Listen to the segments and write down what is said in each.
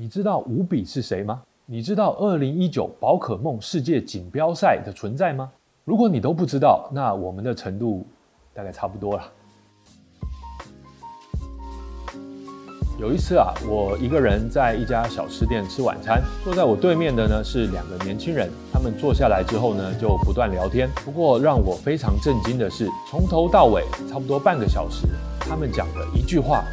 你知道五比是谁吗？你知道二零一九宝可梦世界锦标赛的存在吗？如果你都不知道，那我们的程度大概差不多了。有一次啊，我一个人在一家小吃店吃晚餐，坐在我对面的呢是两个年轻人。他们坐下来之后呢，就不断聊天。不过让我非常震惊的是，从头到尾差不多半个小时，他们讲的一句话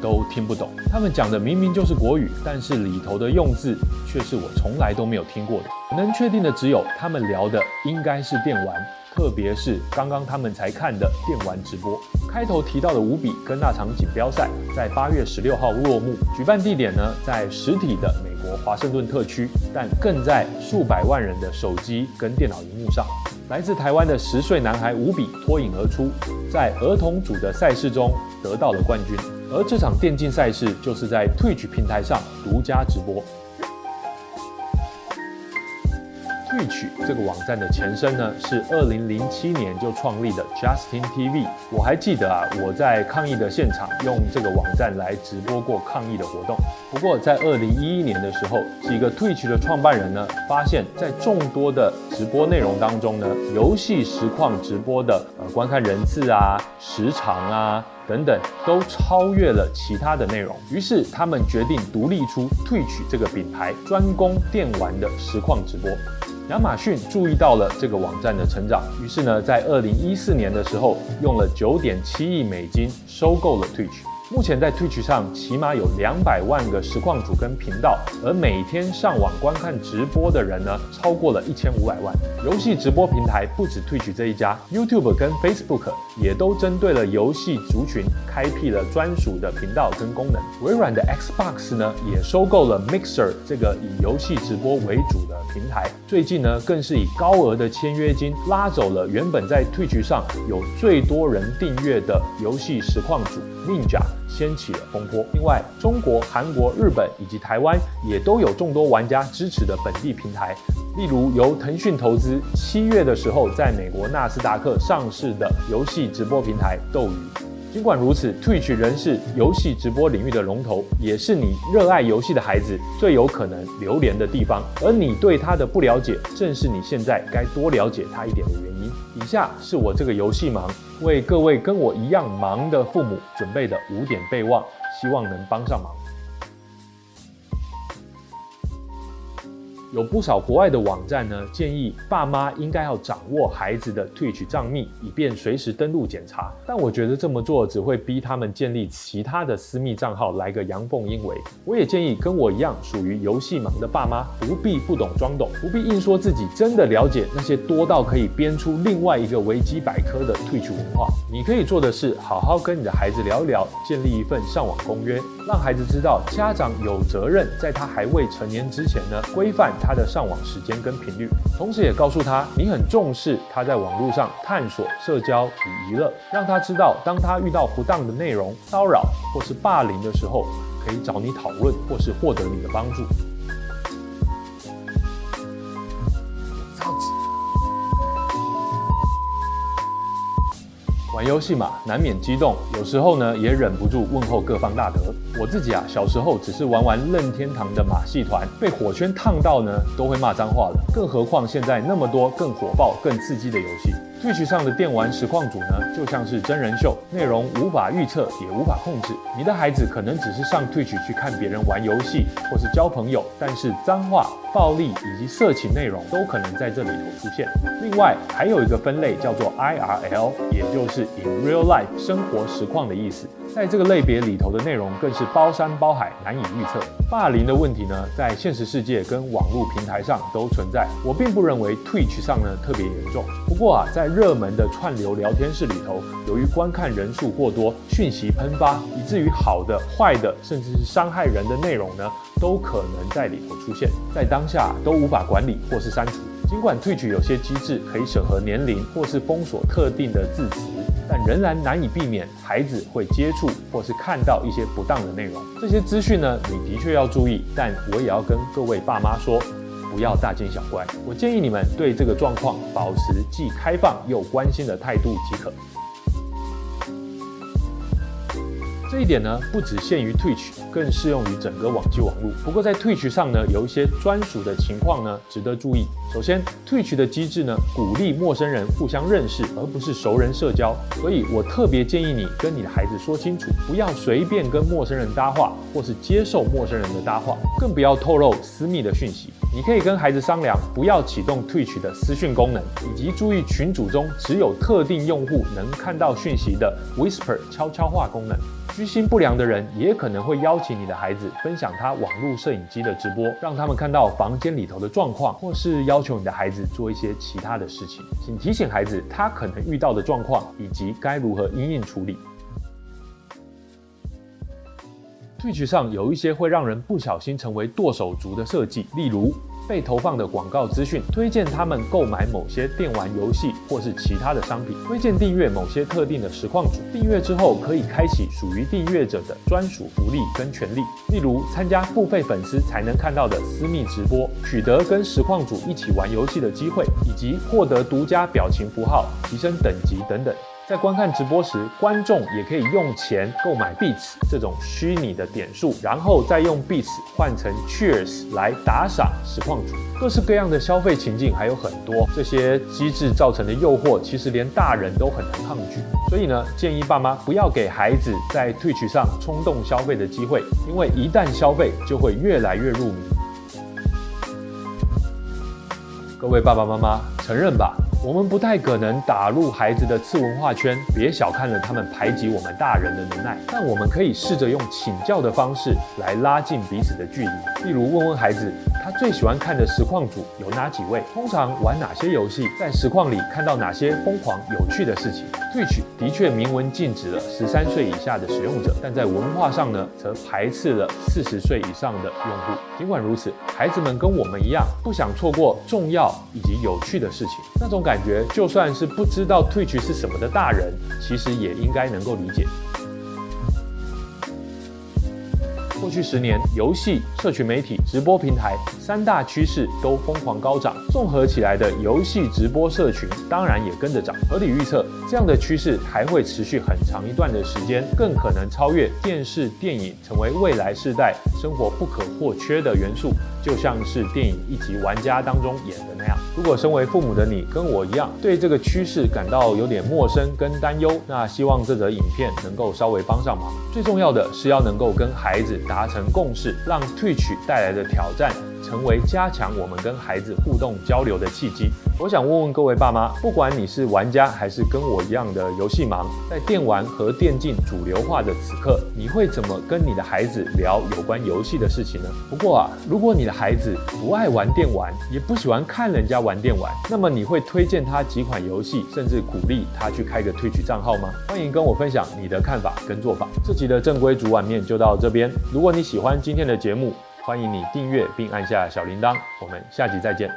都听不懂。他们讲的明明就是国语，但是里头的用字却是我从来都没有听过的。能确定的只有，他们聊的应该是电玩。特别是刚刚他们才看的电玩直播，开头提到的五比跟那场锦标赛，在八月十六号落幕，举办地点呢在实体的美国华盛顿特区，但更在数百万人的手机跟电脑荧幕上。来自台湾的十岁男孩五比脱颖而出，在儿童组的赛事中得到了冠军，而这场电竞赛事就是在 Twitch 平台上独家直播。Twitch 这个网站的前身呢，是二零零七年就创立的 Justin TV。我还记得啊，我在抗议的现场用这个网站来直播过抗议的活动。不过在二零一一年的时候，几个 Twitch 的创办人呢，发现，在众多的直播内容当中呢，游戏实况直播的呃观看人次啊、时长啊等等，都超越了其他的内容。于是他们决定独立出 Twitch 这个品牌，专攻电玩的实况直播。亚马逊注意到了这个网站的成长，于是呢，在二零一四年的时候，用了九点七亿美金收购了 Twitch。目前在 Twitch 上起码有两百万个实况主跟频道，而每天上网观看直播的人呢，超过了一千五百万。游戏直播平台不止 Twitch 这一家，YouTube 跟 Facebook 也都针对了游戏族群开辟了专属的频道跟功能。微软的 Xbox 呢，也收购了 Mixer 这个以游戏直播为主的平台。最近呢，更是以高额的签约金拉走了原本在 Twitch 上有最多人订阅的游戏实况主命甲。掀起了风波。另外，中国、韩国、日本以及台湾也都有众多玩家支持的本地平台，例如由腾讯投资，七月的时候在美国纳斯达克上市的游戏直播平台斗鱼。尽管如此，Twitch 仍是游戏直播领域的龙头，也是你热爱游戏的孩子最有可能流连的地方。而你对它的不了解，正是你现在该多了解它一点的原因。以下是我这个游戏忙为各位跟我一样忙的父母准备的五点备忘，希望能帮上忙。有不少国外的网站呢，建议爸妈应该要掌握孩子的 Twitch 账密，以便随时登录检查。但我觉得这么做只会逼他们建立其他的私密账号，来个阳奉阴违。我也建议跟我一样属于游戏盲的爸妈，不必不懂装懂，不必硬说自己真的了解那些多到可以编出另外一个维基百科的 Twitch 文化。你可以做的是，好好跟你的孩子聊一聊，建立一份上网公约，让孩子知道家长有责任在他还未成年之前呢，规范他的上网时间跟频率，同时也告诉他你很重视他在网络上探索、社交与娱乐，让他知道当他遇到不当的内容、骚扰或是霸凌的时候，可以找你讨论或是获得你的帮助。玩游戏嘛，难免激动，有时候呢也忍不住问候各方大德。我自己啊，小时候只是玩玩任天堂的马戏团，被火圈烫到呢，都会骂脏话了，更何况现在那么多更火爆、更刺激的游戏。Twitch 上的电玩实况组呢，就像是真人秀，内容无法预测，也无法控制。你的孩子可能只是上 Twitch 去看别人玩游戏，或是交朋友，但是脏话、暴力以及色情内容都可能在这里头出现。另外，还有一个分类叫做 IRL，也就是 In Real Life 生活实况的意思。在这个类别里头的内容更是包山包海，难以预测。霸凌的问题呢，在现实世界跟网络平台上都存在。我并不认为 Twitch 上呢特别严重。不过啊，在热门的串流聊天室里头，由于观看人数过多，讯息喷发，以至于好的、坏的，甚至是伤害人的内容呢，都可能在里头出现，在当下都无法管理或是删除。尽管 Twitch 有些机制可以审核年龄或是封锁特定的字词，但仍然难以避免孩子会接触或是看到一些不当的内容。这些资讯呢，你的确要注意，但我也要跟各位爸妈说。不要大惊小怪，我建议你们对这个状况保持既开放又关心的态度即可。这一点呢，不只限于 Twitch，更适用于整个网际网络。不过在 Twitch 上呢，有一些专属的情况呢，值得注意。首先，Twitch 的机制呢，鼓励陌生人互相认识，而不是熟人社交。所以我特别建议你跟你的孩子说清楚，不要随便跟陌生人搭话，或是接受陌生人的搭话，更不要透露私密的讯息。你可以跟孩子商量，不要启动 Twitch 的私讯功能，以及注意群组中只有特定用户能看到讯息的 Whisper 悄悄话功能。居心不良的人也可能会邀请你的孩子分享他网络摄影机的直播，让他们看到房间里头的状况，或是要求你的孩子做一些其他的事情。请提醒孩子他可能遇到的状况，以及该如何因应处理。H 上有一些会让人不小心成为剁手族的设计，例如，被投放的广告资讯，推荐他们购买某些电玩游戏或是其他的商品，推荐订阅某些特定的实况组，订阅之后可以开启属于订阅者的专属福利跟权利，例如参加付费粉丝才能看到的私密直播，取得跟实况组一起玩游戏的机会，以及获得独家表情符号、提升等级等等。在观看直播时，观众也可以用钱购买 Beats 这种虚拟的点数，然后再用 Beats 换成 Cheers 来打赏实况主。各式各样的消费情境还有很多，这些机制造成的诱惑，其实连大人都很难抗拒。所以呢，建议爸妈不要给孩子在 Twitch 上冲动消费的机会，因为一旦消费，就会越来越入迷。各位爸爸妈妈，承认吧。我们不太可能打入孩子的次文化圈，别小看了他们排挤我们大人的能耐。但我们可以试着用请教的方式来拉近彼此的距离，例如问问孩子，最喜欢看的实况组有哪几位？通常玩哪些游戏？在实况里看到哪些疯狂有趣的事情？Twitch 的确明文禁止了十三岁以下的使用者，但在文化上呢，则排斥了四十岁以上的用户。尽管如此，孩子们跟我们一样，不想错过重要以及有趣的事情。那种感觉，就算是不知道 Twitch 是什么的大人，其实也应该能够理解。过去十年，游戏、社群媒体、直播平台三大趋势都疯狂高涨，综合起来的游戏直播社群当然也跟着涨。合理预测，这样的趋势还会持续很长一段的时间，更可能超越电视、电影，成为未来世代生活不可或缺的元素。就像是电影一级玩家当中演的那样，如果身为父母的你跟我一样，对这个趋势感到有点陌生跟担忧，那希望这则影片能够稍微帮上忙。最重要的是要能够跟孩子达成共识，让 Twitch 带来的挑战成为加强我们跟孩子互动交流的契机。我想问问各位爸妈，不管你是玩家还是跟我一样的游戏盲，在电玩和电竞主流化的此刻，你会怎么跟你的孩子聊有关游戏的事情呢？不过啊，如果你的孩子不爱玩电玩，也不喜欢看人家玩电玩，那么你会推荐他几款游戏，甚至鼓励他去开个推取账号吗？欢迎跟我分享你的看法跟做法。这集的正规煮碗面就到这边。如果你喜欢今天的节目，欢迎你订阅并按下小铃铛。我们下集再见。